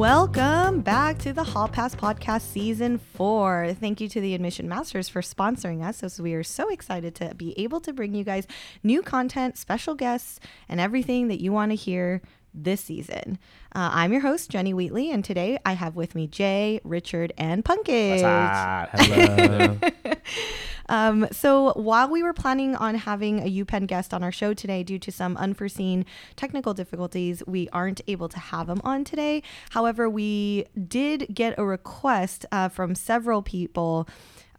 Welcome back to the Hall Pass Podcast Season 4. Thank you to the Admission Masters for sponsoring us as we are so excited to be able to bring you guys new content, special guests, and everything that you want to hear this season. Uh, I'm your host, Jenny Wheatley, and today I have with me Jay, Richard, and Punkage. Hello. Um, so while we were planning on having a UPenn guest on our show today, due to some unforeseen technical difficulties, we aren't able to have him on today. However, we did get a request uh, from several people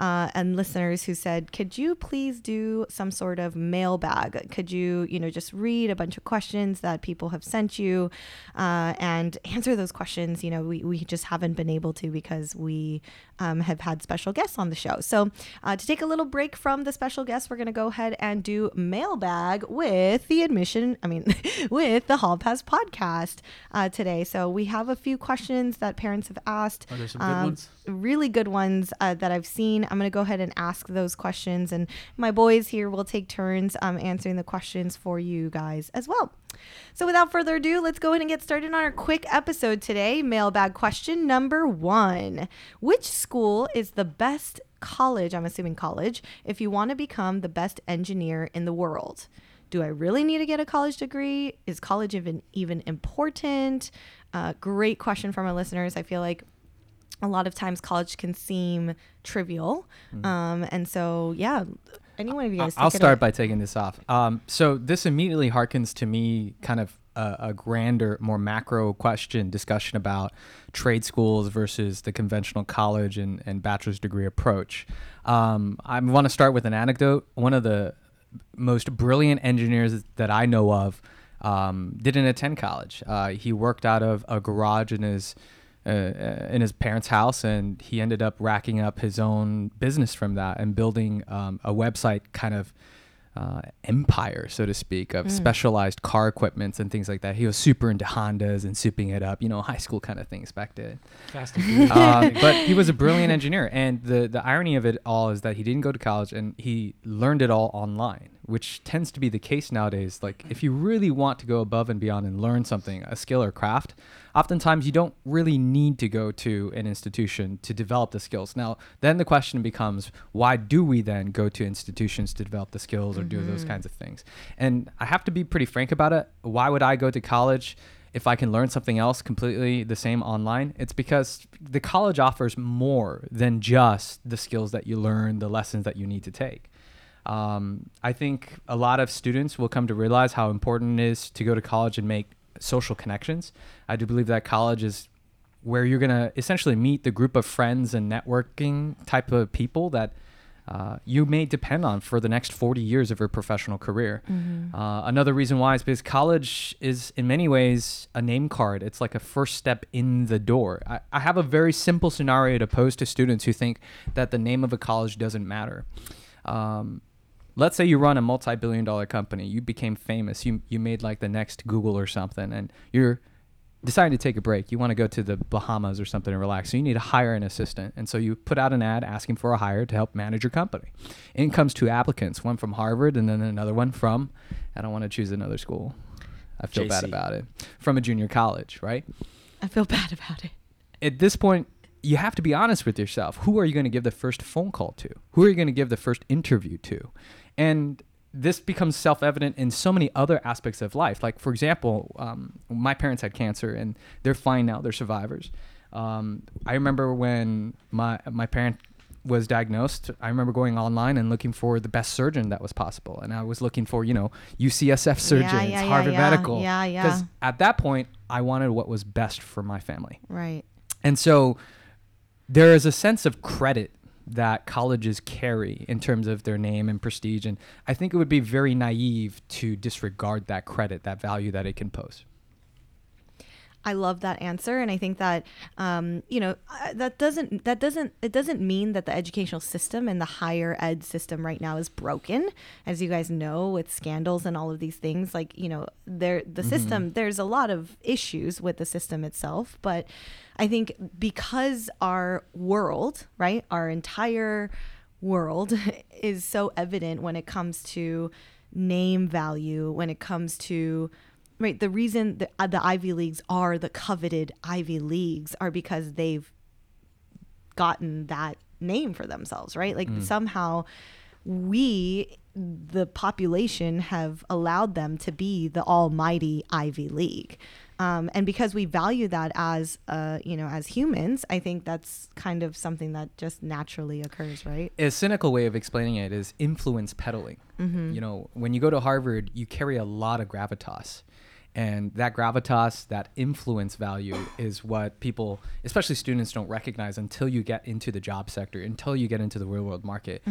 uh, and listeners who said, "Could you please do some sort of mailbag? Could you, you know, just read a bunch of questions that people have sent you uh, and answer those questions?" You know, we we just haven't been able to because we um, have had special guests on the show. So uh, to take a little break from the special guests, we're going to go ahead and do mailbag with the admission. I mean, with the Hall Pass podcast uh, today. So we have a few questions that parents have asked. Are there some good ones? Really good ones uh, that I've seen. I'm going to go ahead and ask those questions, and my boys here will take turns um, answering the questions for you guys as well. So, without further ado, let's go ahead and get started on our quick episode today. Mailbag question number one Which school is the best college? I'm assuming college, if you want to become the best engineer in the world. Do I really need to get a college degree? Is college even even important? Uh, great question from our listeners. I feel like a lot of times college can seem trivial. Um, and so, yeah, any one of you guys. I'll start by taking this off. Um, so this immediately harkens to me kind of a, a grander, more macro question discussion about trade schools versus the conventional college and, and bachelor's degree approach. Um, I want to start with an anecdote. One of the most brilliant engineers that I know of um, didn't attend college. Uh, he worked out of a garage in his uh, uh, in his parents' house, and he ended up racking up his own business from that and building um, a website kind of uh, empire, so to speak, of specialized car equipments and things like that. He was super into Hondas and souping it up, you know, high school kind of things back then. Fast and Um, but he was a brilliant engineer, and the the irony of it all is that he didn't go to college and he learned it all online, which tends to be the case nowadays. Like if you really want to go above and beyond and learn something, a skill or craft, oftentimes you don't really need to go to an institution to develop the skills. Now, then the question becomes, why do we then go to institutions to develop the skills or do those mm-hmm. kinds of things? And I have to be pretty frank about it. Why would I go to college? if I can learn something else completely the same online, it's because the college offers more than just the skills that you learn, the lessons that you need to take. Um, I think a lot of students will come to realize how important it is to go to college and make social connections. I do believe that college is where you're going to essentially meet the group of friends and networking type of people that uh, you may depend on for the next 40 years of your professional career. Uh, another reason why is because college is, in many ways, a name card. It's like a first step in the door. I, I have a very simple scenario to pose to students who think that the name of a college doesn't matter. Um, let's say you run a multi-billion dollar company you became famous you you made like the next google or something and you're deciding to take a break you want to go to the bahamas or something and relax so you need to hire an assistant and so you put out an ad asking for a hire to help manage your company in comes two applicants one from harvard and then another one from i don't want to choose another school i feel bad about it from a junior college right I feel bad about it. at this point, you have to be honest with yourself. Who are you going to give the first phone call to? Who are you going to give the first interview to? And this becomes self evident in so many other aspects of life. Like, for example, um, my parents had cancer and they're fine now, they're survivors. Um, I remember when my, my parent was diagnosed, I remember going online and looking for the best surgeon that was possible. And I was looking for, you know, UCSF surgeons, yeah, yeah, Harvard yeah. Medical. Yeah, yeah. Because at that point, I wanted what was best for my family. Right. And so there is a sense of credit that colleges carry in terms of their name and prestige. And I think it would be very naive to disregard that credit, that value that it can pose. I love that answer, and I think that um, you know that doesn't that doesn't it doesn't mean that the educational system and the higher ed system right now is broken, as you guys know with scandals and all of these things. Like you know, there the system there's a lot of issues with the system itself, but I think because our world, right, our entire world is so evident when it comes to name value, when it comes to right the reason the, uh, the ivy leagues are the coveted ivy leagues are because they've gotten that name for themselves right? Like somehow we the population have allowed them to be the almighty ivy league. Um, and because we value that as uh, you know as humans i think that's kind of something that just naturally occurs right? A cynical way of explaining it is influence peddling. You know, when you go to Harvard, you carry a lot of gravitas. And that gravitas, that influence value is what people, especially students, don't recognize until you get into the job sector, until you get into the real world market.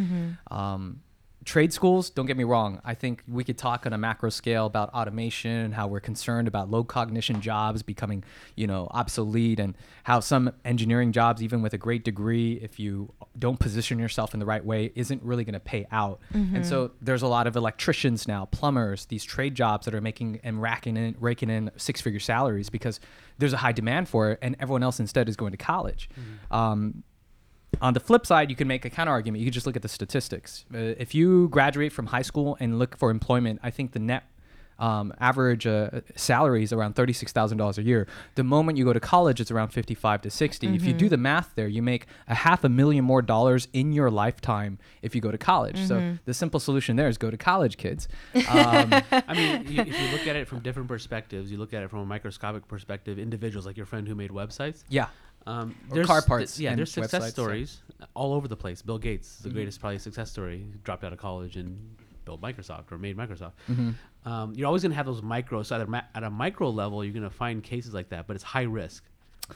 Um, trade schools, don't get me wrong. I think we could talk on a macro scale about automation and how we're concerned about low cognition jobs becoming, you know, obsolete and how some engineering jobs, even with a great degree, if you don't position yourself in the right way, isn't really going to pay out. And so there's a lot of electricians now, plumbers, these trade jobs that are making and racking in, raking in six figure salaries because there's a high demand for it and everyone else instead is going to college. Um, on the flip side, you can make a counter argument. You can just look at the statistics. Uh, if you graduate from high school and look for employment, I think the net um, average uh, salary is around thirty-six thousand dollars a year. The moment you go to college, it's around fifty-five to 60 If you do the math there, you make a half a million more dollars in your lifetime if you go to college. So the simple solution there is go to college, kids. Um, I mean, you, if you look at it from different perspectives, you look at it from a microscopic perspective. Individuals like your friend who made websites. yeah, Um, Or car parts yeah, and there's success websites, yeah. stories all over the place. Bill Gates, is the Mm-hmm. greatest probably success story. He dropped out of college and built Microsoft or made Microsoft. Mm-hmm. Um, you're always going to have those micro. So at a, ma- at a micro level, you're going to find cases like that, but it's high risk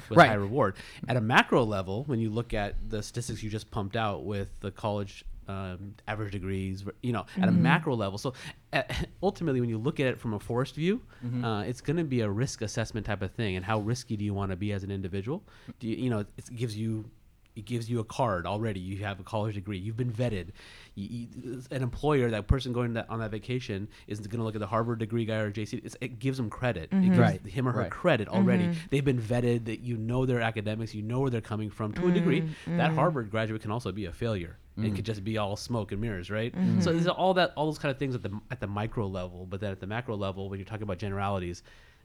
with Right. high reward. At a macro level, when you look at the statistics you just pumped out with the college um, average degrees, you know, at a macro level. So uh, ultimately, when you look at it from a forest view, mm-hmm. uh, it's going to be a risk assessment type of thing. And how risky do you want to be as an individual? Do you, you know, it gives you it gives you a card already. You have a college degree. You've been vetted. You, you, an employer, that person going that, on that vacation, isn't going to look at the Harvard degree guy or JC. It's, it gives them credit. It mm-hmm. gives Right. him or her Right. credit already. Mm-hmm. They've been vetted. That you know their academics. You know where they're coming from to a degree. That Harvard graduate can also be a failure. It could just be all smoke and mirrors, right? So there's all that, all those kind of things at the at the micro level. But then at the macro level, when you're talking about generalities,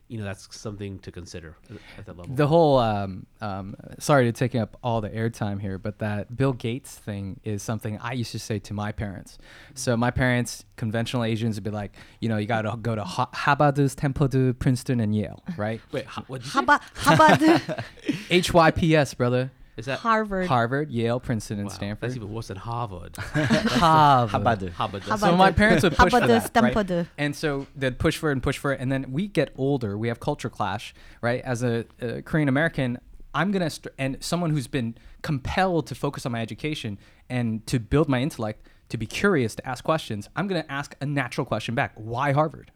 you know that's something to consider at that level. the whole um, um, sorry to take up all the airtime here but that bill gates thing is something i used to say to my parents so my parents conventional asians would be like you know you got to go to Ha- harvard stanford princeton and yale right Wait, ho- what did you how about how about the hyps brother Is that harvard. Harvard yale princeton and wow, stanford? That's even worse than Harvard. harvard. Harvard. How so about my parents would how push for about that, right? Stanford? and so they'd push for it and push for it and then we get older. We have culture clash right? As a, a korean american i'm gonna st- and someone who's been compelled to focus on my education and to build my intellect to be curious to ask questions i'm gonna ask a natural question back. Why harvard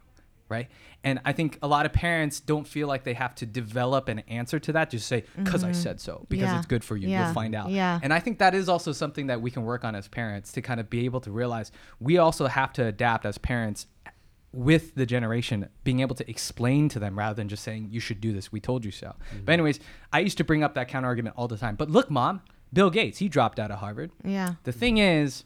right and i think a lot of parents don't feel like they have to develop an answer to that just say because i said so because Mm-hmm. Yeah. it's good for you Yeah. you'll find out Yeah. and I think that is also something that we can work on as parents to kind of be able to realize we also have to adapt as parents with the generation, being able to explain to them rather than just saying, you should do this. We told you so. Mm-hmm. But, anyways, I used to bring up that counter argument all the time. But look, mom, Bill Gates, he dropped out of Harvard. yeah The thing is, For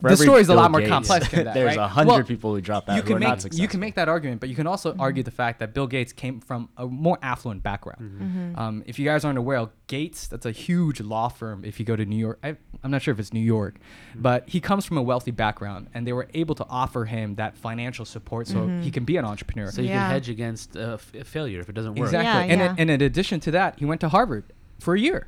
the story is a Bill lot more Gates, complex than that. There's right? a hundred Well, people who drop out you who can are make not successful. you can make that argument, but you can also argue the fact that Bill Gates came from a more affluent background. Mm-hmm. Um, if you guys aren't aware, Gates that's a huge law firm. If you go to New York, I, I'm not sure if it's New York, but he comes from a wealthy background, and they were able to offer him that financial support so Mm-hmm. he can be an entrepreneur. So you Yeah. can hedge against uh, f- failure if it doesn't work. exactly, Yeah, and, yeah. and in addition to that, he went to Harvard for a year.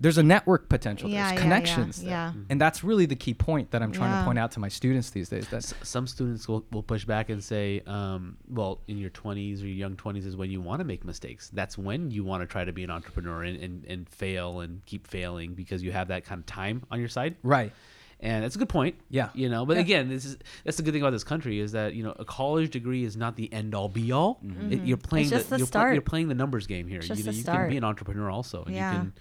There's a network potential. Yeah, There's yeah, yeah, connections. there. yeah. and that's really the key point that I'm trying Yeah. to point out to my students these days. That S- Some students will, will push back and say, um, well, in your 20s or your young 20s is when you want to make mistakes. That's when you want to try to be an entrepreneur and, and, and fail and keep failing because you have that kind of time on your side. right. And that's a good point. Yeah. You know, but Yeah. again, this is that's the good thing about this country is that you know a college degree is not the end all be all. It, you're playing Mm-hmm. just the, the you're, start. you're playing the numbers game here. It's You just know, the you can be an entrepreneur also. And Yeah. You can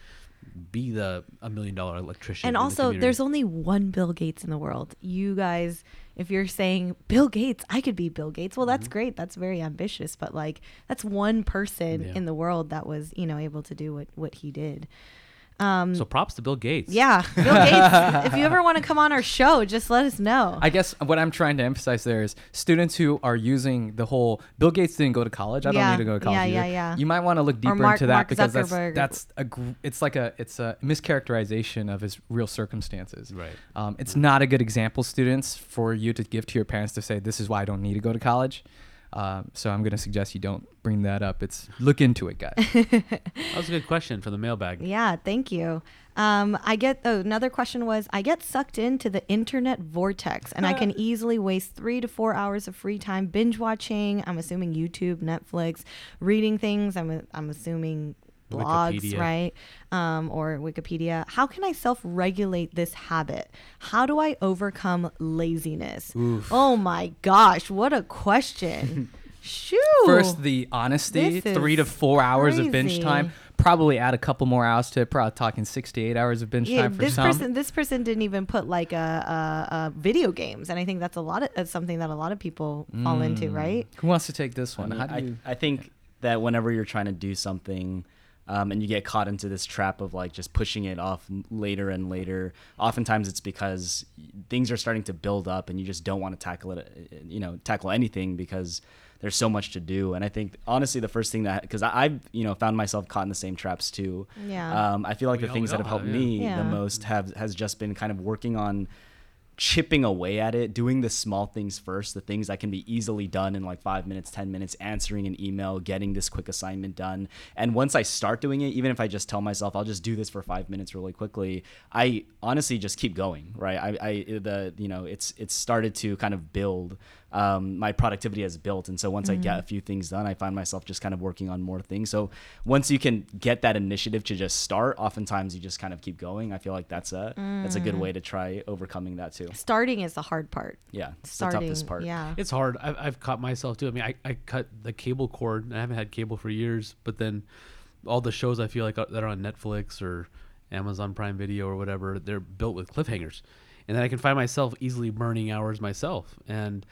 be the a million dollar electrician. and in the also there's only one bill gates in the world you guys if you're saying bill gates i could be bill gates well Mm-hmm. that's great that's very ambitious but like that's one person Yeah. in the world that was you know able to do what what he did so props to Bill Gates. Yeah, Bill Gates. if you ever want to come on our show, just let us know. I guess what I'm trying to emphasize there is students who are using the whole Bill Gates didn't go to college. I Yeah. don't need to go to college. Yeah, either. yeah, yeah. You might want to look deeper Mark- into that Mark because that's that's a gr- it's like a it's a mischaracterization of his real circumstances. Right. Um, it's not a good example, students, for you to give to your parents to say this is why I don't need to go to college. Um, so I'm going to suggest you don't bring that up. It's look into it, guys. That was a good question for the mailbag. Yeah, thank you. Um, I get oh, another question was I get sucked into the internet vortex and I can easily waste three to four hours of free time binge watching. I'm assuming YouTube, Netflix, reading things. I'm I'm assuming blogs, Wikipedia. right? Um, or Wikipedia. How can I self regulate this habit? How do I overcome laziness? Oh my gosh, what a question! Shoo! First, the honesty, This three to four hours of bench time. Probably add a couple more hours to it. Probably talking six to eight hours of bench Yeah, time for this some. person this person didn't even put like a, a, a video games, and I think that's a lot of that's something that a lot of people fall into, Mm. right? Who wants to take this I, one? mean, How do I, you? I think that whenever you're trying to do something um, and you get caught into this trap of like just pushing it off later and later, oftentimes it's because things are starting to build up and you just don't want to tackle it, uh, you know, tackle anything because there's so much to do. And I think honestly, the first thing that because I've you know found myself caught in the same traps too. Yeah. Um, I feel like We the all- things that have helped have, yeah. me Yeah. the most have has just been kind of working on chipping away at it, doing the small things first, the things that can be easily done in like five minutes, 10 minutes, answering an email, getting this quick assignment done. And once I start doing it, even if I just tell myself I'll just do this for five minutes really quickly, I honestly just keep going, right? I, I the, you know, it's, it's started to kind of build. Um, my productivity has built. And so once I get a few things done, I find myself just kind of working on more things. So once you can get that initiative to just start, oftentimes you just kind of keep going. I feel like that's a, that's a good way to try overcoming that too. Starting is the hard part. Yeah, it's Starting, the toughest part. yeah. It's hard. I've, I've caught myself too. I mean, I, I cut the cable cord. I haven't had cable for years, but then all the shows I feel like are- that are on Netflix or Amazon Prime Video or whatever, they're built with cliffhangers, and then I can find myself easily burning hours myself. And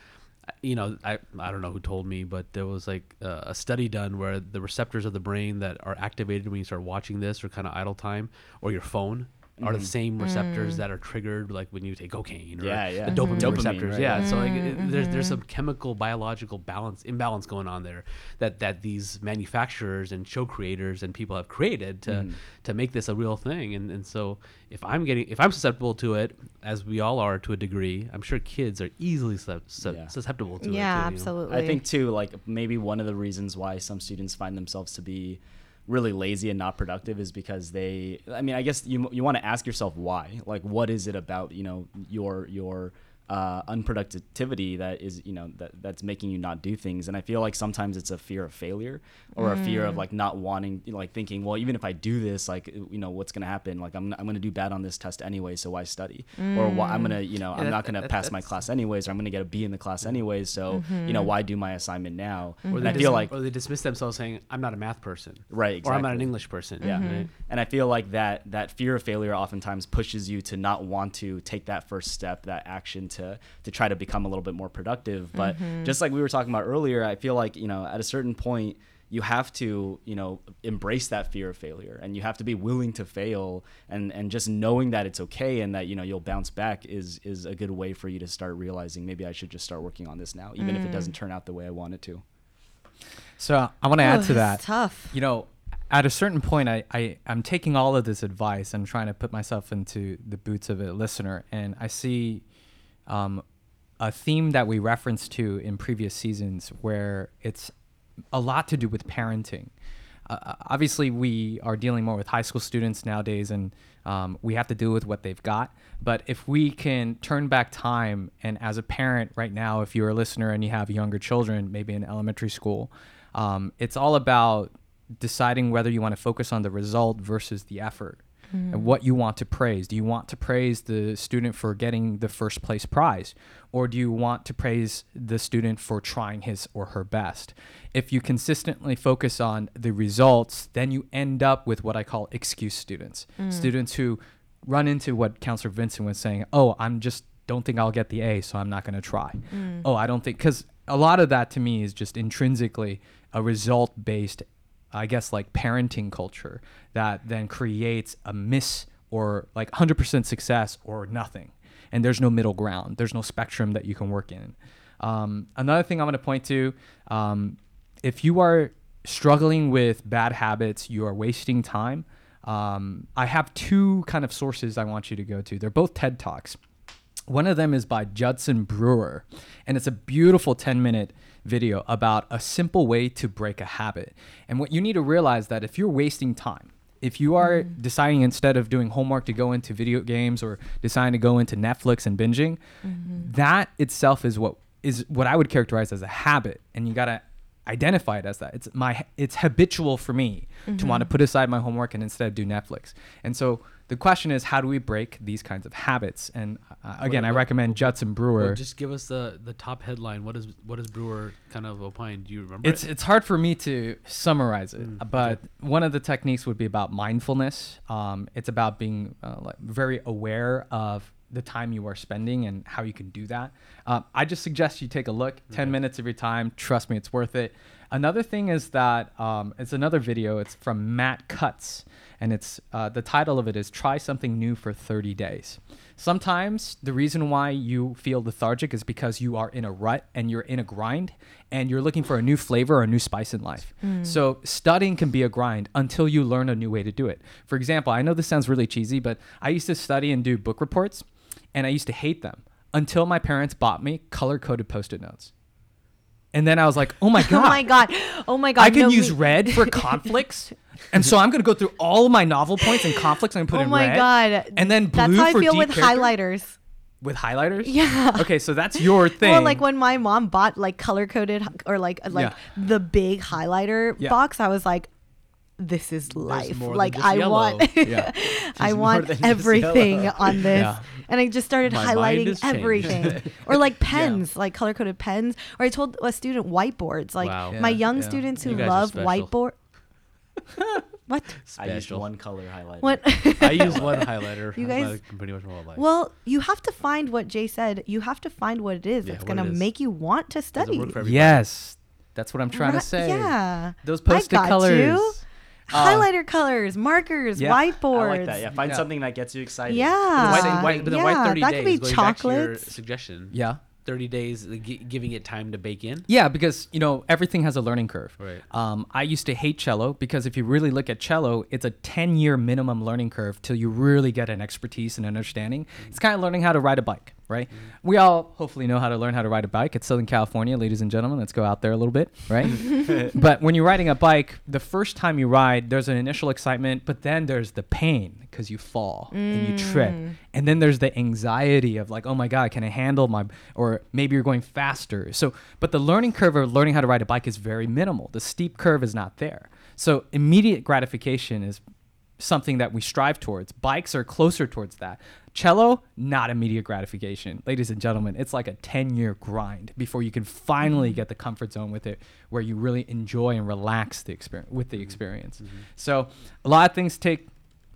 you know, I I don't know who told me, but there was like a study done where the receptors of the brain that are activated when you start watching this or kind of idle time or your phone. Are the mm-hmm. same receptors mm. that are triggered like when you take cocaine or Yeah, yeah. the dopamine, mm-hmm. Dopamine, receptors. right, Yeah, yeah. so like mm-hmm, it, there's there's some chemical biological balance imbalance going on there that that these manufacturers and show creators and people have created to to make this a real thing and and so if I'm getting if I'm susceptible to it as we all are to a degree I'm sure kids are easily sus- sus- Yeah. susceptible to it yeah, too, you know? absolutely. I think too, like maybe one of the reasons why some students find themselves to be really lazy and not productive is because they. I mean, I guess you you want to ask yourself why. Like, what is it about you know your your uh, unproductivity that is you know that that's making you not do things. And i feel like sometimes it's a fear of failure or a fear of mm. like not wanting you know, like thinking well even if i do this like you know what's going to happen? Like i'm, I'm going to do bad on this test anyway so why study? Or why, i'm going to you know mm. i'm that- not going to that- pass my class anyways or i'm going to get a b in the class mm-hmm. anyways so you know mm-hmm. why do my assignment now? Mm-hmm. Or they i feel dis- like or they dismiss themselves saying I'm not a math person. Right, or I'm not an. English person. Yeah. Right? and i feel like that that fear of failure oftentimes pushes you to not want to take that first step that action to to try to become a little bit more productive but mm-hmm. just like we were talking about earlier i feel like you know at a certain point you have to you know embrace that fear of failure and you have to be willing to fail and and just knowing that it's okay and that you know you'll bounce back is is a good way for you to start realizing maybe i should just start working on this now even if it mm. doesn't turn out the way i want it to So I want to add to that. tough. You know, at a certain point, I, I I'm taking all of this advice. I'm trying to put myself into the boots of a listener, and I see um, a theme that we referenced to in previous seasons, where it's a lot to do with parenting. Uh, obviously, we are dealing more with high school students nowadays, and um, we have to deal with what they've got. But if we can turn back time, and as a parent right now, if you're a listener and you have younger children, maybe in elementary school, um, it's all about deciding whether you want to focus on the result versus the effort and what you want to praise. Do you want to praise the student for getting the first place prize? Or do you want to praise the student for trying his or her best? If you consistently focus on the results, then you end up with what I call excuse students. Mm. Students who run into what Counselor Vincent was saying, oh, I'm just don't think I'll get the A, so I'm not going to try. Mm. Oh, I don't think, because a lot of that to me is just intrinsically a result based I guess like parenting culture that then creates a miss or like 100% success or nothing. And there's no middle ground. There's no spectrum that you can work in. Um, another thing I'm going to point to um, if you are struggling with bad habits, you are wasting time. Um, I have two kind of sources I want you to go to. They're both TED Talks. One of them is by Judson Brewer, and it's a beautiful 10 minute video about a simple way to break a habit. And what you need to realize that if you're wasting time, if you are Mm. deciding instead of doing homework to go into video games or deciding to go into Netflix and binging, Mm-hmm. that itself is what is what I would characterize as a habit, and you gotta identify it as that. It's my it's habitual for me to want to put aside my homework and instead do Netflix. And so the question is, how do we break these kinds of habits? And uh, again, I what- recommend Judson Brewer. Just give us the the top headline. What is what is Brewer kind of opine? Do you remember? It's it? it's hard for me to summarize it, Mm, but one of the techniques would be about mindfulness. Um, it's about being uh, like very aware of the time you are spending and how you can do that. Um, I just suggest you take a look. Ten minutes of your time. Trust me, it's worth it. Another thing is that um, it's another video. It's from Matt Cutts, and it's uh, the title of it is "Try Something New for 30 Days." Sometimes the reason why you feel lethargic is because you are in a rut and you're in a grind and you're looking for a new flavor or a new spice in life. So studying can be a grind until you learn a new way to do it. For example, I know this sounds really cheesy, but I used to study and do book reports and I used to hate them until my parents bought me color coded post-it notes. And then I was like, "Oh my god. Oh my god. Oh my god. I can no, use me- red for conflicts. and so I'm going to go through all of my novel points and conflicts and put Oh in red. Oh my god. And then blue That's how I feel with character? highlighters. with highlighters. Yeah. Okay, so that's your thing. Well, like when my mom bought like color coded or like like Yeah. the big highlighter Yeah. box, I was like, "This is life. more Like just I yellow. want, Yeah. I want everything on this." Yeah. And I just started My highlighting everything, or like pens, like color coded pens. Or I told a student whiteboards. Like Wow. my young yeah. students who You love whiteboard. what? I used one color highlighter. What? I use one highlighter. You my- guys- pretty much my whole life. Well, you have to find what Jay said. You have to find what it is Yeah, that's gonna make you want to study. work for everybody? yes. That's what I'm trying Right- to say. Yeah. Those post-it colors. you. Uh, Highlighter colors, markers, yeah. whiteboards. I like that. Yeah, find Yeah. something that gets you excited. Yeah. But the Uh, white, white, but the white yeah, 30 that days, could be going back to your chocolates. suggestion. Yeah. 30 days, uh, giving it time to bake in. Yeah, because you know everything has a learning curve. Right. Um, I used to hate cello because if you really look at cello, it's a ten-year minimum learning curve till you really get an expertise and understanding. It's kind of learning how to ride a bike, right? We all hopefully know how to learn how to ride a bike. It's Southern California, ladies and gentlemen. Let's go out there a little bit, right? but when you're riding a bike, the first time you ride, there's an initial excitement, but then there's the pain because you fall and you trip, mm. and then there's the anxiety of like, oh my god, can I handle my? Or maybe you're going faster. So, but the learning curve of learning how to ride a bike is very minimal. The steep curve is not there. So immediate gratification is something that we strive towards. Bikes are closer towards that. Cello, not immediate gratification. Ladies and gentlemen, it's like a 10 year grind before you can finally mm-hmm. get the comfort zone with it where you really enjoy and relax the experience with the mm-hmm. experience. Mm-hmm. So, a lot of things take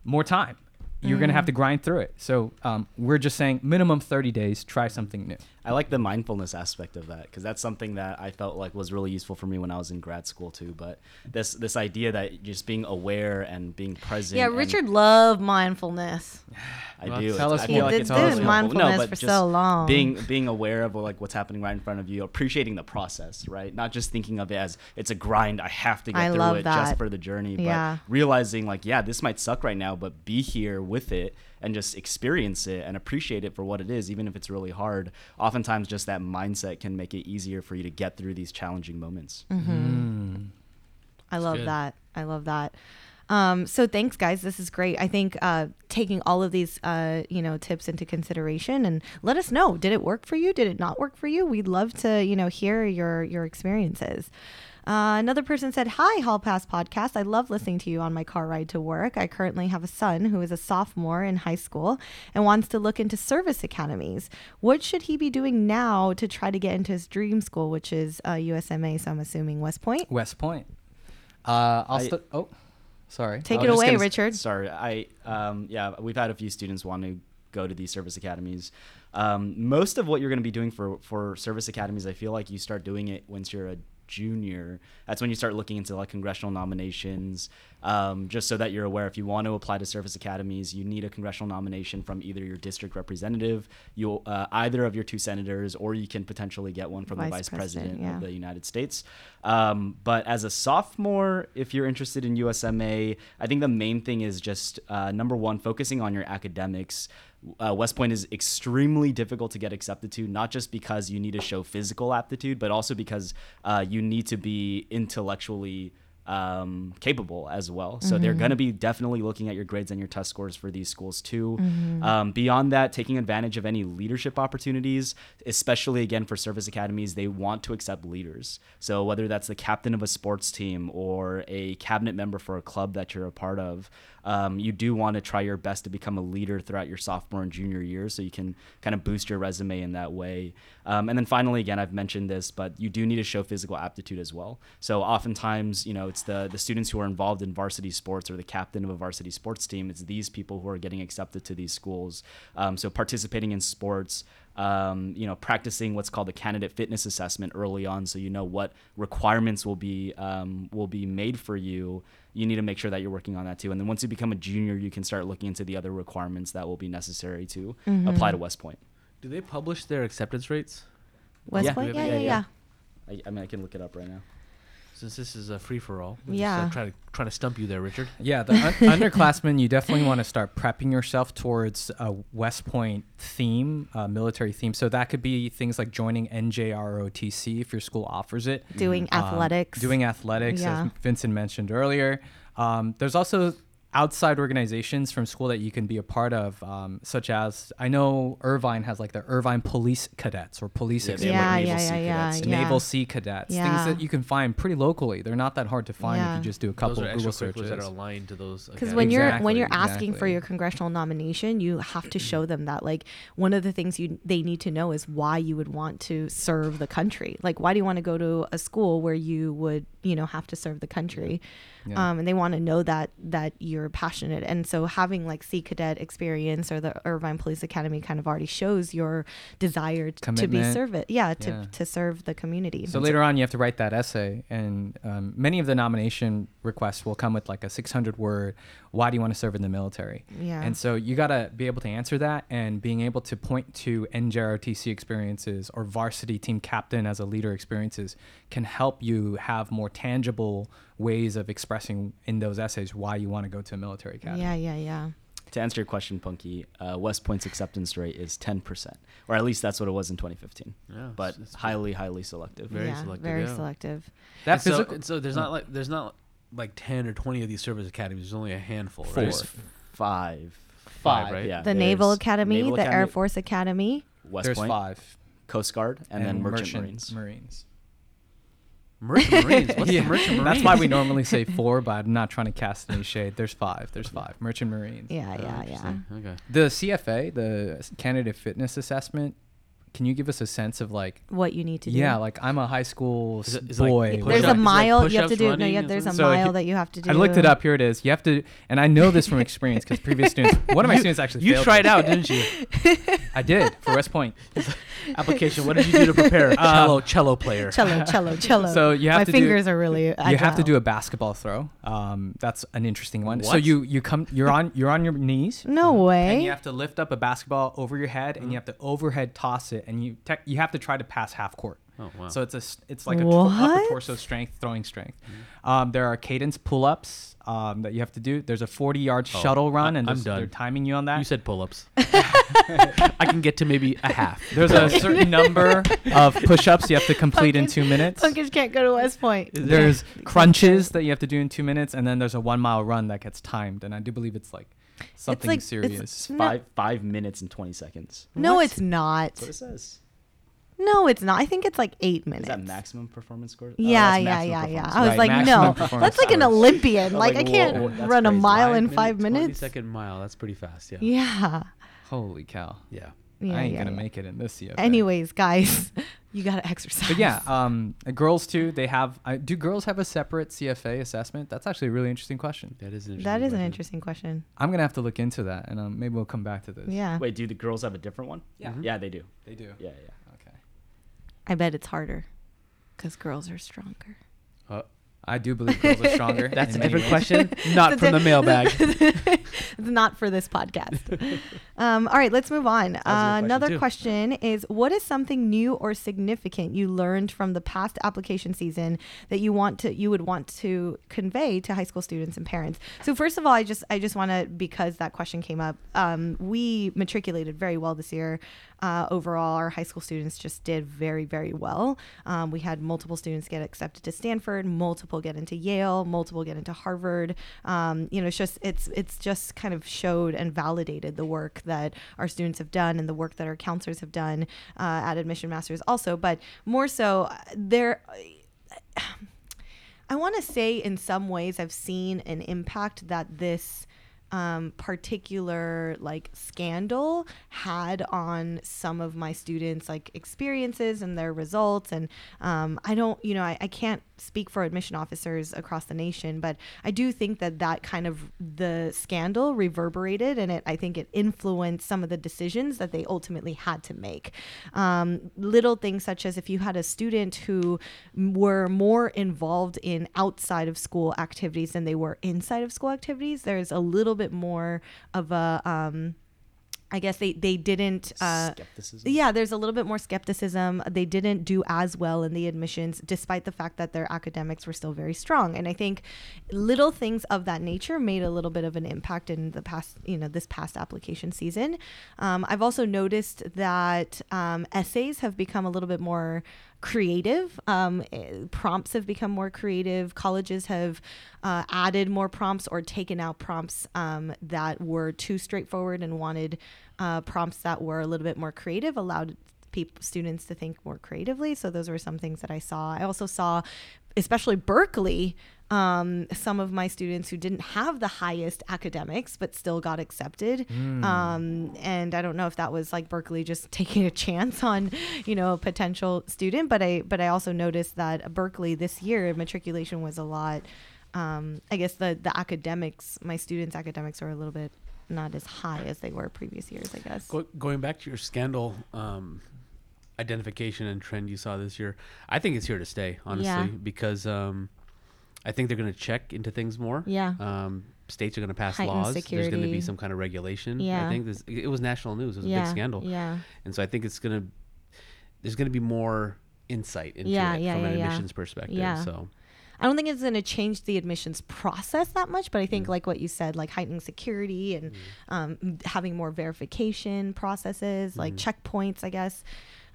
more time. You're going to have to grind through it. So, um, we're just saying minimum 30 days, try something new. I like the mindfulness aspect of that because that's something that I felt like was really useful for me when I was in grad school too. But this this idea that just being aware and being present. Yeah, Richard loved mindfulness. I Well, do. tell It's- us I more. feel like He's it's been really doing helpful. mindfulness but for just so long. Being being aware of like what's happening right in front of you, appreciating the process, right? Not just thinking of it as it's a grind. I have to get I through it that. just for the journey. But Yeah. realizing like, yeah, this might suck right now, but be here with it and just experience it and appreciate it for what it is, even if it's really hard. Oftentimes, just that mindset can make it easier for you to get through these challenging moments. I love good. that. I love that. Um, so thanks, guys. This is great. I think uh, taking all of these, uh, you know, tips into consideration and let us know. Did it work for you? Did it not work for you? We'd love to, you know, hear your your experiences. Uh, another person said, "Hi, Hall Pass Podcast. I love listening to you on my car ride to work. I currently have a son who is a sophomore in high school and wants to look into service academies. What should he be doing now to try to get into his dream school, which is uh, USMA? So I'm assuming West Point. West Point. Uh, I'll I- st- oh, sorry. Take it away, gonna s- Richard. Sorry, I um, yeah, we've had a few students want to go to these service academies. Um, most of what you're going to be doing for for service academies, I feel like you start doing it once you're a junior, that's when you start looking into like congressional nominations. Um, just so that you're aware, if you want to apply to service academies, you need a congressional nomination from either your district representative, you uh, either of your two senators, or you can potentially get one from the Vice vice president, president yeah. of the United States. Um, but as a sophomore, if you're interested in USMA, I think the main thing is just uh, number one, focusing on your academics. Uh, West Point is extremely difficult to get accepted to, not just because you need to show physical aptitude, but also because uh, you need to be intellectually um, capable as well. So they're going to be definitely looking at your grades and your test scores for these schools too. Um, beyond that, taking advantage of any leadership opportunities, especially again for service academies, they want to accept leaders. So whether that's the captain of a sports team or a cabinet member for a club that you're a part of, um, you do want to try your best to become a leader throughout your sophomore and junior years so you can kind of boost your resume in that way. Um, and then finally, again, I've mentioned this, but you do need to show physical aptitude as well. So oftentimes, you know, it's the, the students who are involved in varsity sports or the captain of a varsity sports team. It's these people who are getting accepted to these schools. Um, so participating in sports, um, you know, practicing what's called the candidate fitness assessment early on, so you know what requirements will be um, will be made for you. You need to make sure that you're working on that too. And then once you become a junior, you can start looking into the other requirements that will be necessary to apply to West Point. Do they publish their acceptance rates? West Yeah. Point? Yeah, Yeah, yeah, yeah, yeah. yeah. I, I mean, I can look it up right now. Since this is a free for all. Yeah. try to try to stump you there, Richard. Yeah, the un- underclassmen, you definitely want to start prepping yourself towards a West Point theme, uh, military theme. So that could be things like joining NJROTC if your school offers it. Doing Um, athletics. doing athletics, Yeah. as Vincent mentioned earlier. Um, there's also outside organizations from school that you can be a part of, um, such as I know Irvine has like the Irvine Police Cadets or Police Yeah, Experience. Yeah, Naval yeah, Sea yeah, yeah, Cadets. yeah. Naval Sea Cadets, Yeah. things that you can find pretty locally. They're not that hard to find Yeah. if you just do a couple Those are of Google searches. that are aligned to those. because when you're when you're asking for your congressional nomination you have to show them that like one of the things you they need to know is why you would want to serve the country like why do you want to go to a school where you would you know have to serve the country Yeah. Um, and they want to know that that you're passionate and so having like sea cadet experience or the irvine police academy kind of already shows your desire t- to be Commitment. serve it yeah to, Yeah. to serve the community So later on, you have to write that essay, and um, many of the nomination requests will come with like a 600 word, "Why do you want to serve in the military?" Yeah. And so you gotta be able to answer that, and being able to point to NJROTC experiences or varsity team captain as a leader experiences can help you have more tangible ways of expressing in those essays why you want to go to a military academy. yeah yeah yeah To answer your question, Punky, uh, West Point's acceptance rate is 10%, or at least that's what it was in 2015. Yeah, but it's- it's highly, highly selective. Very yeah, selective, very yeah. selective That and so, so there's not like there's not like ten or twenty of these service academies. There's only a handful. Four, Right? five. Five, right? Yeah. the naval academy Naval the air force academy West There's Point, five, Coast Guard, and, then Merchant, Marines. Marines. Merchant Marines. What's Yeah, the Merchant Marines? That's why we normally say four, but I'm not trying to cast any shade. There's five. There's five. Merchant Marines. yeah Oh, yeah yeah. Okay. The CFA, the candidate fitness assessment, can you give us a sense of like, what you need to do. yeah, like I'm a high school Is it- is it like boy. there's up- a is it like mile you have to do. No, running, yeah, and there's a? So mile he- that you have to do. I looked it up. Here it is. You have to, and I know this from experience because previous students, one of my You- students actually You failed tried it. out, didn't you? I did for West Point. Application. What did you do to prepare? cello, cello player. Cello, cello, cello. So you have My to do- fingers are really. You have to do a basketball throw. Um, that's an interesting one. So you you come you're on you're on your knees. No way. And way. you have to lift up a basketball over your head, and you have to overhead toss it, and you tech you have to try to pass half court. Oh wow. So it's a s- it's like a tw- upper torso strength, throwing strength. Um, there are cadence pull-ups um, that you have to do. There's a 40-yard Oh, shuttle run, I- and I'm done. they're timing you on that. you said pull-ups. I can get to maybe a half. there's a certain number of push-ups you have to complete in two minutes. Punkish can't go to West Point. There's crunches that you have to do in two minutes, and then there's a one-mile run that gets timed, and I do believe it's like something like- serious. It's No. five five minutes and 20 seconds. No, What? it's not. That's what it says. No, it's not. I think it's like eight Is minutes. that maximum performance score? Oh, Yeah, that's yeah, yeah, yeah. performance I was Right, like, maximum no, that's like an. Olympian. I was Like, I can't whoa, that's run a crazy. mile in five 20 minutes. second mile. That's pretty fast. Yeah. Yeah. Holy cow! Yeah. Yeah, I ain't yeah, gonna yeah. make it in this year. Anyways, guys, you gotta exercise. But yeah, um, uh, girls too. They have. Uh, do girls have a separate CFA assessment? That's actually a really interesting question. That is an interesting. that is an question. interesting question. I'm gonna have to look into that, and um, maybe we'll come back to this. Yeah. Wait, do the girls have a different one? Yeah. Yeah, they do. they do. Yeah, yeah. Okay. I bet it's harder. Because girls are stronger. Uh, I do believe girls are stronger. that's a different ways. question, not from the mailbag. it's not for this podcast. um, all right, let's move on. Uh, question, another too. question is What is something new or significant you learned from the past application season that you want to you would want to convey to high school students and parents? So first of all, I just I just want to because that question came up. Um, we matriculated very well this year. Uh, overall, our high school students just did very, very well. Um, we had multiple students get accepted to Stanford, multiple get into Yale, multiple get into Harvard. Um, you know, it's just it's it's just kind of showed and validated the work that our students have done and the work that our counselors have done uh, at Admission Masters also. But more so, there. I want to say in some ways I've seen an impact that this um, particular like scandal had on some of my students like experiences and their results. And um, i don't you know I, I can't speak for admission officers across the nation but i do think that that kind of the scandal reverberated and it i think it influenced some of the decisions that they ultimately had to make. Um, little things such as if you had a student who were more involved in outside of school activities than they were inside of school activities there's a little bit more of a um, I guess they they didn't. Uh, Skepticism. yeah, there's a little bit more skepticism. They didn't do as well in the admissions, despite the fact that their academics were still very strong. And I think little things of that nature made a little bit of an impact in the past, you know, this past application season. Um, I've also noticed that um, essays have become a little bit more creative. Um, eh, prompts have become more creative. Colleges have uh, added more prompts or taken out prompts um, that were too straightforward and wanted uh, prompts that were a little bit more creative, allowed students to think more creatively. So those were some things that I saw. I also saw, especially Berkeley. Um, some of my students who didn't have the highest academics but still got accepted. Um, and I don't know if that was like Berkeley just taking a chance on, you know, a potential student. But I but I also noticed that Berkeley this year matriculation was a lot. Um, I guess the the academics, my students' academics are a little bit not as high as they were previous years. I guess. Go, going back to your scandal um, identification and trend you saw this year, I think it's here to stay, honestly, Yeah. because um, I think they're going to check into things more. Yeah. Um, states are going to pass Heightened laws. There's going to be some kind of regulation. Yeah. I think this, it was national news. It was a big scandal. Yeah. And so I think it's going to, there's going to be more insight into Yeah, it yeah, from an yeah, yeah. admissions perspective. Yeah. So I don't think it's going to change the admissions process that much, but I think, Mm. like what you said, like heightening security and um, having more verification processes, like Mhm. checkpoints, I guess.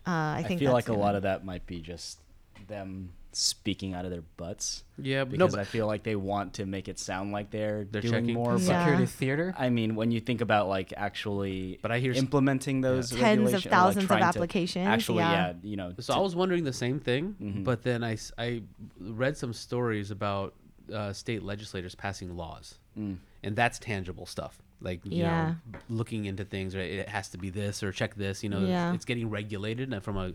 Uh, I think I, think feel that's like a gonna- lot of that might be just them speaking out of their butts yeah, but no, but I feel like they want to make it sound like they're, They're doing checking. more. Yeah. Security theater. I mean, when you think about like actually But I hear implementing those tens of regulation- or, like, thousands of applications. Actually, yeah. yeah, you know. So to- I was wondering the same thing, Mhm. but then I I read some stories about uh, state legislators passing laws, Mm. and that's tangible stuff. Like you Yeah. know, looking into things, right? It has to be this or check this. You know, Yeah. it's getting regulated and from a,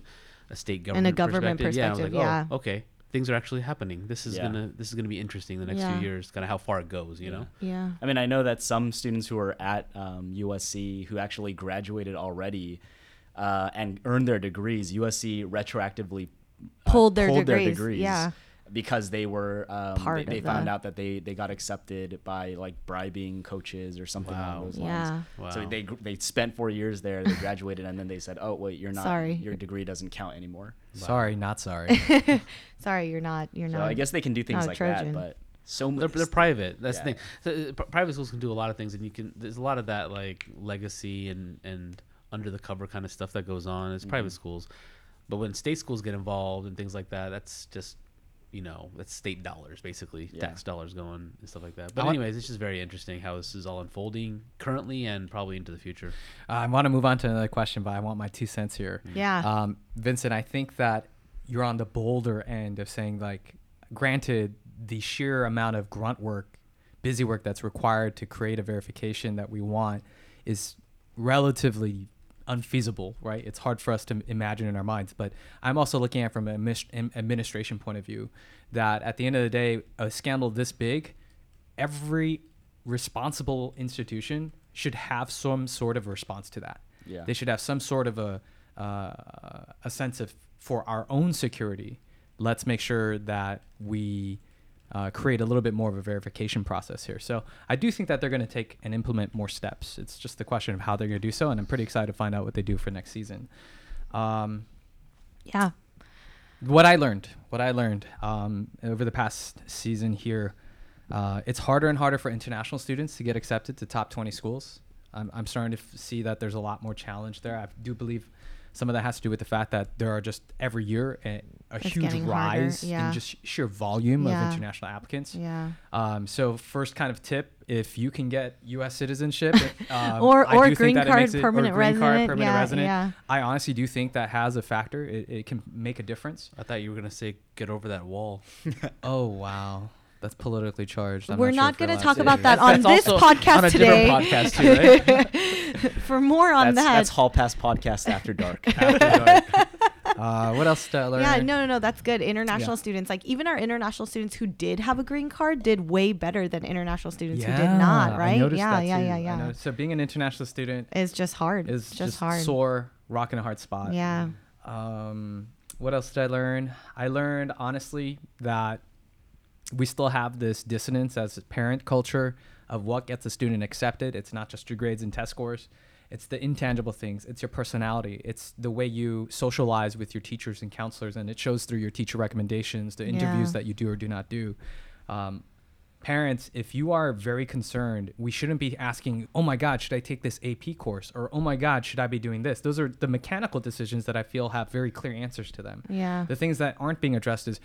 a state In government a government perspective. Yeah, I was like, yeah. oh, okay, things are actually happening. This is Yeah. gonna this is gonna be interesting the next Yeah. few years. Kind of how far it goes. You know. Yeah. I mean, I know that some students who are at um, USC who actually graduated already uh, and earned their degrees, USC retroactively uh, Pulled their degrees, yeah. Because they were um, Part they, they of found the- out that they, they got accepted by like bribing coaches or something Wow. along those Yeah. lines. Wow. So they they spent four years there, they graduated, and then they said, "Oh wait, you're not. Sorry. Your degree doesn't count anymore." Sorry, not sorry. Sorry, you're not. You're So not. I guess they can do things like Trojan. that, but so They're, they're private. That's Yeah. the thing. So, uh, pri- private schools can do a lot of things, and you can. There's a lot of that like legacy and and under the cover kind of stuff that goes on. It's private Mhm. schools, but when state schools get involved and things like that, that's just you know that's state dollars basically, Yeah. tax dollars going and stuff like that. But I want- anyways, it's just very interesting how this is all unfolding currently and probably into the future. I want to move on to another question, but I want my two cents here. yeah. Um, Vincent, I think that you're on the bolder end of saying, like, granted, the sheer amount of grunt work, busy work that's required to create a verification that we want is relatively unfeasible, right? It's hard for us to imagine in our minds. But I'm also looking at it from an administration point of view that at the end of the day, a scandal this big, every responsible institution should have some sort of response to that. Yeah. They should have some sort of a uh, a sense of for our own security let's make sure that we uh, create a little bit more of a verification process here. So I do think that they're going to take and implement more steps. It's just the question of how they're going to do so, and I'm pretty excited to find out what they do for next season. Um, Yeah. what I learned, what I learned um, over the past season here, uh, it's harder and harder for international students to get accepted to top 20 schools. I'm, I'm starting to f- see that there's a lot more challenge there. I do believe some of that has to do with the fact that there are just every year a, a It's huge rise yeah. in just sheer volume Yeah. of international applicants. Yeah. Um, so first kind of tip, if you can get U.S. citizenship um, Or- I or do think green that it card, or permanent green card, resident, permanent yeah, resident. yeah. I honestly do think that has a factor. It, it can make a difference. I thought you were gonna say get over that wall. Oh wow, that's politically charged. I'm We're sure not if we're going to talk to about say that it. on That's this podcast on a today. podcast too, right? For more on that's, that. that's Hall Pass Podcast After Dark. After dark. Uh, what else did I learn? Yeah, no, no, no, that's good. International Yeah. students, like even our international students who did have a green card, did way better than international students who did Yeah, not. I Right? noticed Yeah, that yeah, yeah, yeah. So being an international student It's just hard. is just, just hard. sore, rocking a hard spot. Yeah. Um, what else did I learn? I learned honestly that we still have this dissonance as a parent culture of what gets a student accepted. It's not just your grades and test scores. It's the intangible things. It's your personality. It's the way you socialize with your teachers and counselors, and it shows through your teacher recommendations, the interviews Yeah. that you do or do not do. Um, parents, if you are very concerned, we shouldn't be asking, "Oh my God, should I take this AP course?" or "Oh my God, should I be doing this?" Those are the mechanical decisions that I feel have very clear answers to them. Yeah. The things that aren't being addressed is,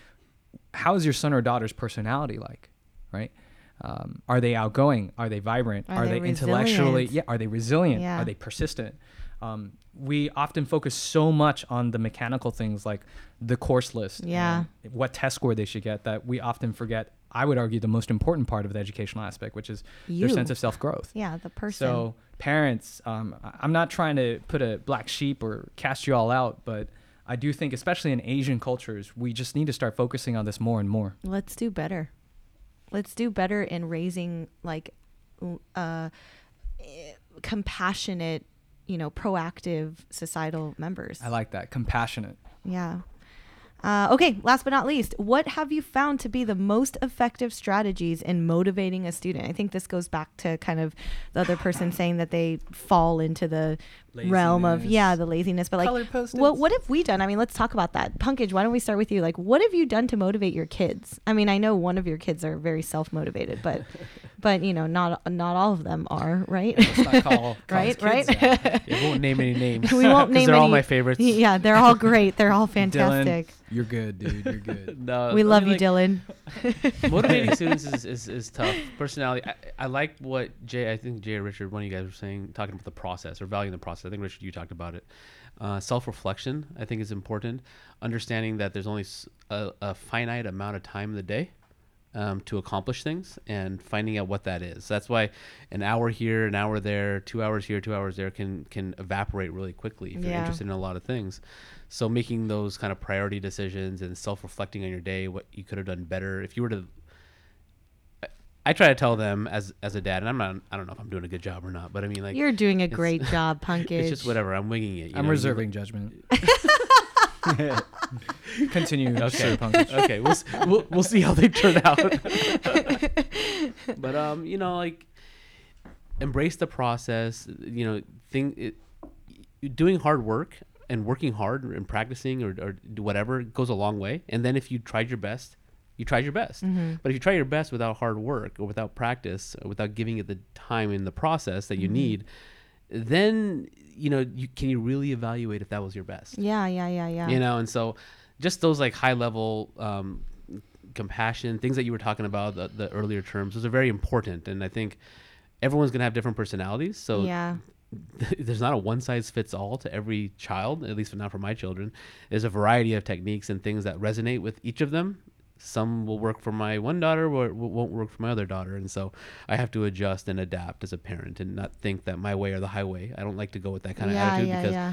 how is your son or daughter's personality like, right? Um, are they outgoing? Are they vibrant? Are they, they intellectually? Yeah. Are they resilient? Yeah. Are they persistent? Um, we often focus so much on the mechanical things like the course list, Yeah. and what test score they should get, that we often forget. I would argue the most important part of the educational aspect, which is You. their sense of self growth. Yeah, the person. So parents, um, I'm not trying to put a black sheep or cast you all out, but I do think, especially in Asian cultures, we just need to start focusing on this more and more. let's do better. Let's do better in raising like uh compassionate, you know, proactive societal members. I like that compassionate. Yeah. Uh, okay, last but not least, what have you found to be the most effective strategies in motivating a student? I think this goes back to kind of the other person saying that they fall into the realm of yeah, the laziness. But like, what what have we done? I mean, let's talk about that. Pankaj, why don't we start with you? Like, what have you done to motivate your kids? I mean, I know one of your kids are very self motivated, but but you know, not not all of them are, right? Let's not call, call Right, his right. Yeah, we won't name any names. we won't 'cause name They're any. all my favorites. Yeah, they're all great. They're all Dylan, fantastic. you're good, dude. You're good. No, we I love mean, you, like, Dylan. motivating students is, is, is tough. Personality, I, I like what Jay, I think Jay or Richard, one of you guys were saying, talking about the process or valuing the process. I think Richard, you talked about it. Uh, Self reflection, I think, is important. Understanding that there's only a finite amount of time in the day um, to accomplish things and finding out what that is. That's why an hour here, an hour there, two hours here, two hours there can can evaporate really quickly if you're Yeah. interested in a lot of things. So making those kind of priority decisions and self-reflecting on your day, what you could have done better. If you were to I- I try to tell them as as a dad, and I'm not. I don't know if I'm doing a good job or not, but I mean, like, You're doing a great job, Pankaj. it's just whatever. I'm winging it. you I'm know, reserving judgment. Continue, Okay. Okay, we'll, we'll we'll see how they turn out. but um, you know, like embrace the process. You know, thing it, doing hard work and working hard and practicing or, or whatever goes a long way. And then if you tried your best, you tried your best. But if you try your best without hard work or without practice or without giving it the time in the process that you need, then you know you can you really evaluate if that was your best? Yeah, yeah, yeah, yeah. you know and so just those like high level um, compassion things that you were talking about the, the earlier terms those are very important. And i think everyone's going to have different personalities. So yeah. there's not a one size fits all to every child at least not for my children. There's a variety of techniques and things that resonate with each of them some will work for my one daughter or won't work for my other daughter and so i have to adjust and adapt as a parent and not think that my way or the highway i don't like to go with that kind yeah, of attitude yeah, because yeah.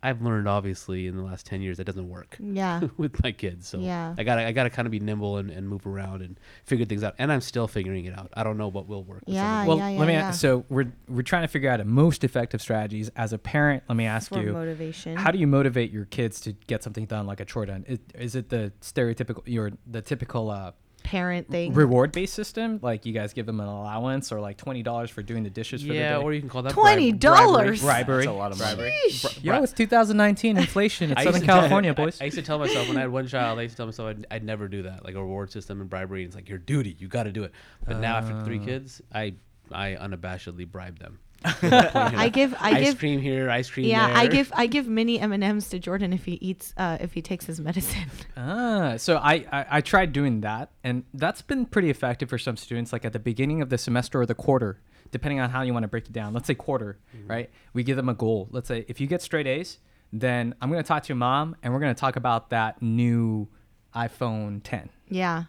I've learned obviously in the last ten years that doesn't work Yeah. with my kids. So Yeah. I gotta I gotta kind of be nimble and, and move around and figure things out. And I'm still figuring it out. I don't know what will work. with Yeah, somebody. well, yeah, let me. yeah. So we're we're trying to figure out a most effective strategies as a parent. Let me ask For you, motivation. how do you motivate your kids to get something done like a chore done? Is, is it the stereotypical, your the typical uh, parent thing? reward based system? Like you guys give them an allowance or like twenty dollars for doing the dishes for yeah, the day. or day? you can call that $20. bribery. Bribery. That's a lot of bribery. Sheesh. Yo, it's 2019 inflation. It's I used Southern to tell- California, I- boys. I, used to tell myself when I had one child, I used to tell myself I'd, I'd never do that, like a reward system and bribery. It's like your duty, you got to do it. But now after Uh. three kids, I I unabashedly bribe them. I give I give ice give cream here, ice cream yeah there. I give I give mini M and M's to Jordan if he eats uh, if he takes his medicine. Ah, so I, I I tried doing that, and that's been pretty effective for some students. Like at the beginning of the semester or the quarter, depending on how you want to break it down. Let's say quarter, right? We give them a goal. Let's say if you get straight A's, then I'm going to talk to your mom, and we're going to talk about that new iPhone 10. Yeah,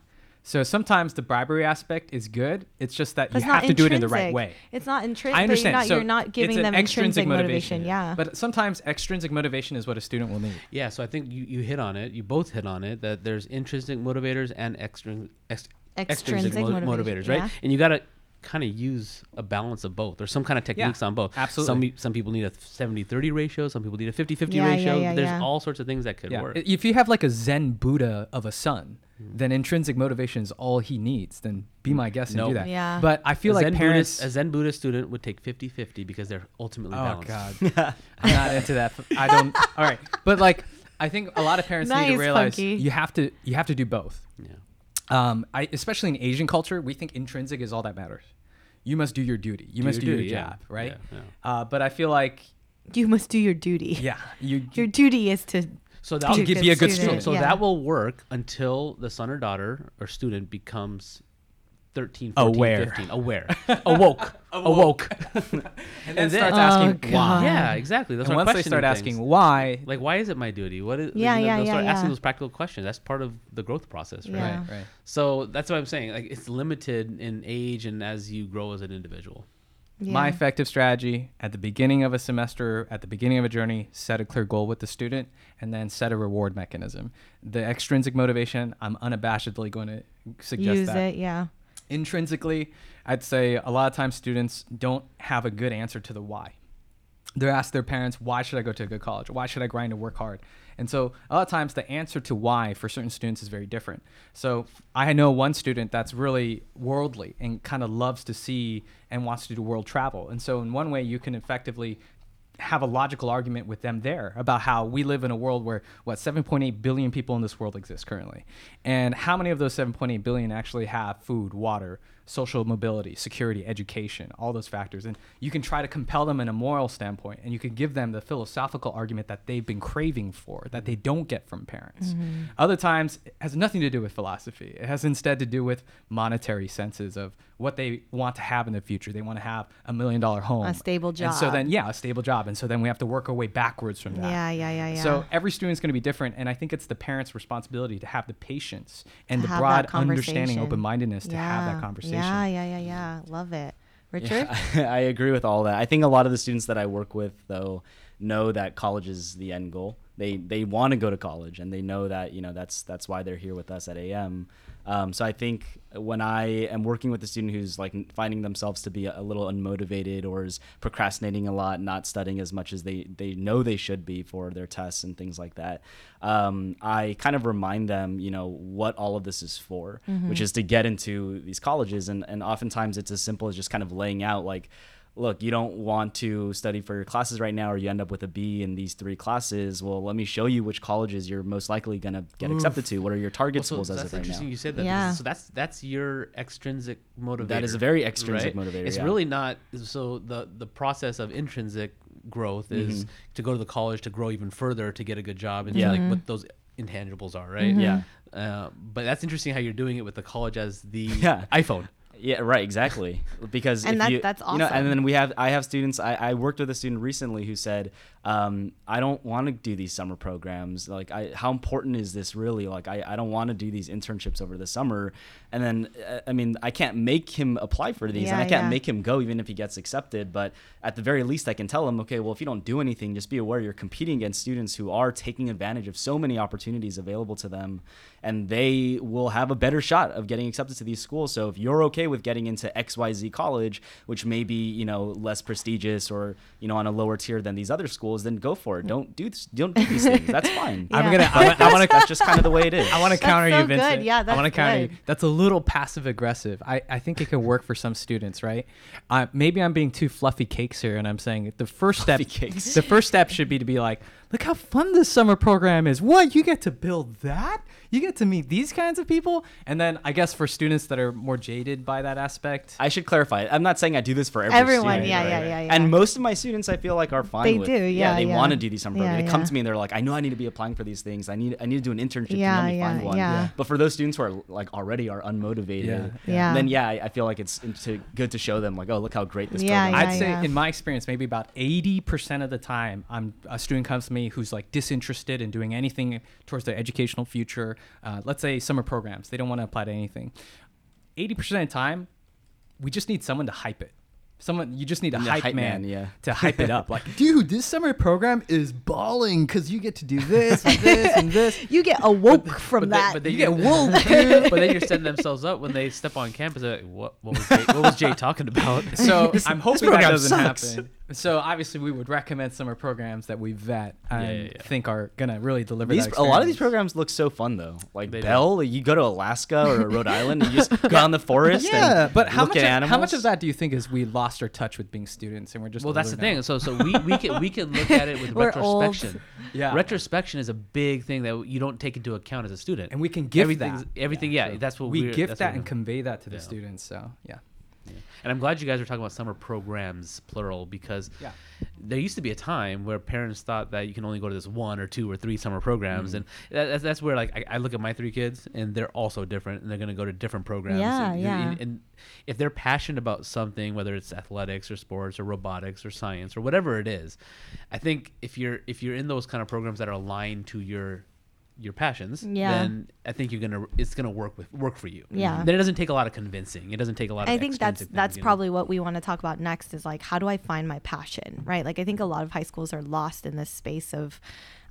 So sometimes the bribery aspect is good. It's just that But you have to do it in the right way. It's not intrinsic. I understand. You're not, so you're not giving it's an them intrinsic motivation. Yeah. But sometimes extrinsic motivation is what a student will need. Yeah, so I think you, you hit on it. You both hit on it that there's intrinsic motivators and extrin- ex- extrinsic, Extrinsic mo- motivators, right? yeah. And you got to kind of use a balance of both or some kind of techniques on both. absolutely. Some, some people need a 70-30 ratio. Some people need a 50-50 Yeah, yeah, ratio. yeah, There's yeah. all sorts of things that could Yeah. work. If you have like a Zen Buddha of a son. Then intrinsic motivation is all he needs. Then be my guest and do that. Yeah. But I feel a like Zen parents. Buddhist, a Zen Buddhist student would take 50-50 because they're ultimately oh balanced. God, I'm not into that. I don't. All right, but like I think a lot of parents need to realize Funky. you have to you have to do both. Yeah. Um, I especially in Asian culture, we think intrinsic is all that matters. You must do your duty. You Do must your do your duty, yeah. job, right? Yeah, yeah. Uh, but I feel like you must do your duty. yeah, you Your duty is to So that a be good a good so, student. so yeah. that will work until the son or daughter or student becomes 13, 14, Aware. 15. Aware. Awoke. Awoke. and then then- starts Oh, asking why. Yeah, exactly. Those And once they start asking things. why, like why is it my duty? What is Yeah, you know, yeah, they'll yeah, start asking those practical questions. That's part of the growth process, right? Yeah. right, right. So that's what I'm saying. Like it's limited in age and as you grow as an individual. Yeah. My effective strategy at the beginning of a semester, at the beginning of a journey, set a clear goal with the student and then set a reward mechanism. The extrinsic motivation, I'm unabashedly going to suggest use that. it. Yeah. Intrinsically, I'd say a lot of times students don't have a good answer to the why. They're asked their parents, why should I go to a good college? Why should I grind and work hard? And so a lot of times the answer to why for certain students is very different. So I know one student that's really worldly and kind of loves to see and wants to do world travel. And so in one way you can effectively have a logical argument with them there about how we live in a world where what 7.8 billion people in this world exist currently and how many of those 7.8 billion actually have food water social mobility security education all those factors and you can try to compel them in a moral standpoint and you can give them the philosophical argument that they've been craving for that they don't get from parents mm-hmm. other times it has nothing to do with philosophy it has instead to do with monetary senses of what they want to have in the future they want to have a million dollar home A stable job. and so then yeah, a stable job. And so then we have to work our way backwards from that. Yeah, yeah, yeah, yeah. So every student's going to be different. And I think it's the parent's responsibility to have the patience and To the broad understanding, open mindedness to have that conversation. Yeah, yeah, yeah, yeah. Yeah. Love it. Richard? Yeah, I agree with all that. I think a lot of the students that I work with, though, know that college is the end goal. They they want to go to college, and they know that you know that's that's why they're here with us at AM. Um, so I think when I am working with a student who's like finding themselves to be a, little unmotivated or is procrastinating a lot, not studying as much as they they know they should be for their tests and things like that, um, I kind of remind them, you know, what all of this is for, which is to get into these colleges, and and oftentimes it's as simple as just kind of laying out like look, you don't want to study for your classes right now, or you end up with a B in these three classes. Well, let me show you which colleges you're most likely going to get accepted to. What are your target Well, so schools as that's of right interesting now? you said that. Yeah. So that's that's your extrinsic motivator. That is a very extrinsic right? motivator, It's yeah. really not. So the the process of intrinsic growth is Mm-hmm. to go to the college to grow even further to get a good job and Yeah. like what those intangibles are, right? Yeah. Uh, but that's interesting how you're doing it with the college as the Yeah. iPhone. Yeah, right, exactly. Because And that- you, that's You know, awesome. and then we have I have students. I, I worked with a student recently who said, um, "I don't want to do these summer programs. Like, I how important is this really? Like, I, I don't want to do these internships over the summer." And then, uh, I mean, I can't make him apply for these, and I can't yeah. make him go even if he gets accepted. But at the very least, I can tell him, okay, well, if you don't do anything, just be aware you're competing against students who are taking advantage of so many opportunities available to them, and they will have a better shot of getting accepted to these schools. So if you're okay with getting into XYZ college, which may be, you know, less prestigious or, you know, on a lower tier than these other schools, then go for it. Don't do this, don't do these things. That's fine. Yeah. I'm gonna. But I, I want to. that's just kind of the way it is. I want to counter so you, good. Vincent. Yeah, I want to counter you. That's a little passive aggressive. I, I think it can work for some students, right? Uh, maybe I'm being too fluffy cakes here, and I'm saying the first step. Fluffy cakes. The first step should be to be like, look how fun this summer program is. What you get to build that? You get to meet these kinds of people, and then I guess for students that are more jaded by that aspect, I should clarify. I'm not saying I do this for every Everyone, student, yeah, right? yeah, yeah, yeah. And most of my students, I feel like, are fine They with. do, yeah, they yeah. want to do these summer programs. Yeah, They come yeah. to me and they're like, "I know I need to be applying for these things. I need I need to do an internship. Yeah, to help me yeah, find one." yeah. But for those students who are like already are unmotivated, Yeah, Yeah. then yeah, I, I feel like it's to, good to show them like, "Oh, look how great this Yeah, program." I'd say yeah. in my experience, maybe about eighty percent of the time, I'm a student comes to me who's like disinterested in doing anything towards their educational future. Uh, let's say summer programs, they don't want to apply to anything. Eighty percent of the time, we just need someone to hype it. Someone you just need a hype, hype man, man, yeah. to hype it up. Like, dude, this summer program is balling because you get to do this and this and this. You get awoke from but that. They, but they You get get woke, dude. but then you're setting themselves up when they step on campus. Like, what, what was Jay, what was Jay talking about? So I'm hoping that doesn't sucks. happen. So obviously, we would recommend summer programs that we vet and Yeah, yeah, yeah. think are gonna really deliver. These, that a lot of these programs look so fun though. Like They. Bell, like, you go to Alaska or Rhode Island, and you just go out in the forest. Yeah, and but how look much at of, how much of that do you think is we lost our touch with being students and we're just well, that's the older now? thing. So, so we, we can we can look at it with We're old. retrospection. Yeah. retrospection is a big thing that you don't take into account as a student. and we can give Everything's- that. everything. Yeah, so that's what we we're- give that and convey that to the Yeah. students. So yeah, And I'm glad you guys were talking about summer programs, plural, because Yeah. there used to be a time where parents thought that you can only go to this one or two or three summer programs, mm-hmm. and that, that's, that's where like I, I look at my three kids, and they're also different, and they're going to go to different programs. Yeah, and, yeah. And, and if they're passionate about something, whether it's athletics or sports or robotics or science or whatever it is, I think if you're if you're in those kind of programs that are aligned to your your passions, Yeah. then I think you're gonna it's gonna work with work for you. Yeah. Then it doesn't take a lot of convincing. It doesn't take a lot. of I think that's things, that's you know? probably what we want to talk about next is like how do I find my passion, right? Like I think a lot of high schools are lost in this space of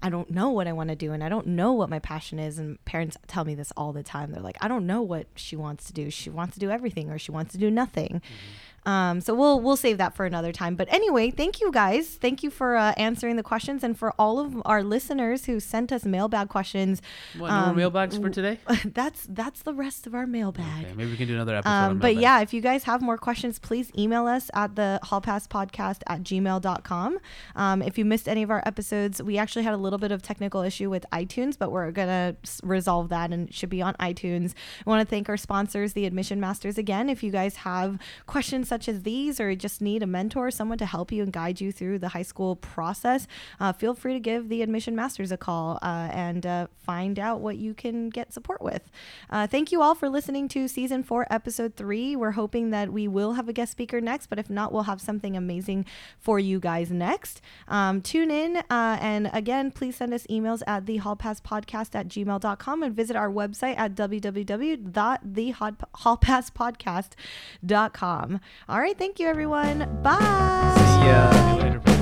I don't know what I want to do and I don't know what my passion is and parents tell me this all the time. They're like I don't know what she wants to do. She wants to do everything or she wants to do nothing. Mm-hmm. Um, so we'll we'll save that for another time. But anyway, thank you guys. Thank you for uh, answering the questions and for all of our listeners who sent us mailbag questions. What, no more Um, mailbags for today? that's that's the rest of our mailbag. Okay, maybe we can do another episode. Um, but yeah, if you guys have more questions, please email us at the hallpasspodcast at gmail.com. Um, if you missed any of our episodes, we actually had a little bit of technical issue with iTunes, but we're going to resolve that and it should be on iTunes. I want to thank our sponsors, the Admission Masters, again. If you guys have questions such as these or just need a mentor, someone to help you and guide you through the high school process, uh, feel free to give the Admission Masters a call uh, and uh, find out what you can get support with. Uh, thank you all for listening to season four, episode three. We're hoping that we will have a guest speaker next, but if not, we'll have something amazing for you guys next. Um, tune in. Uh, and again, please send us emails at the at gmail.com and visit our website at www.thehallpasspodcast.com. All right. Thank you, everyone. Bye. See you later.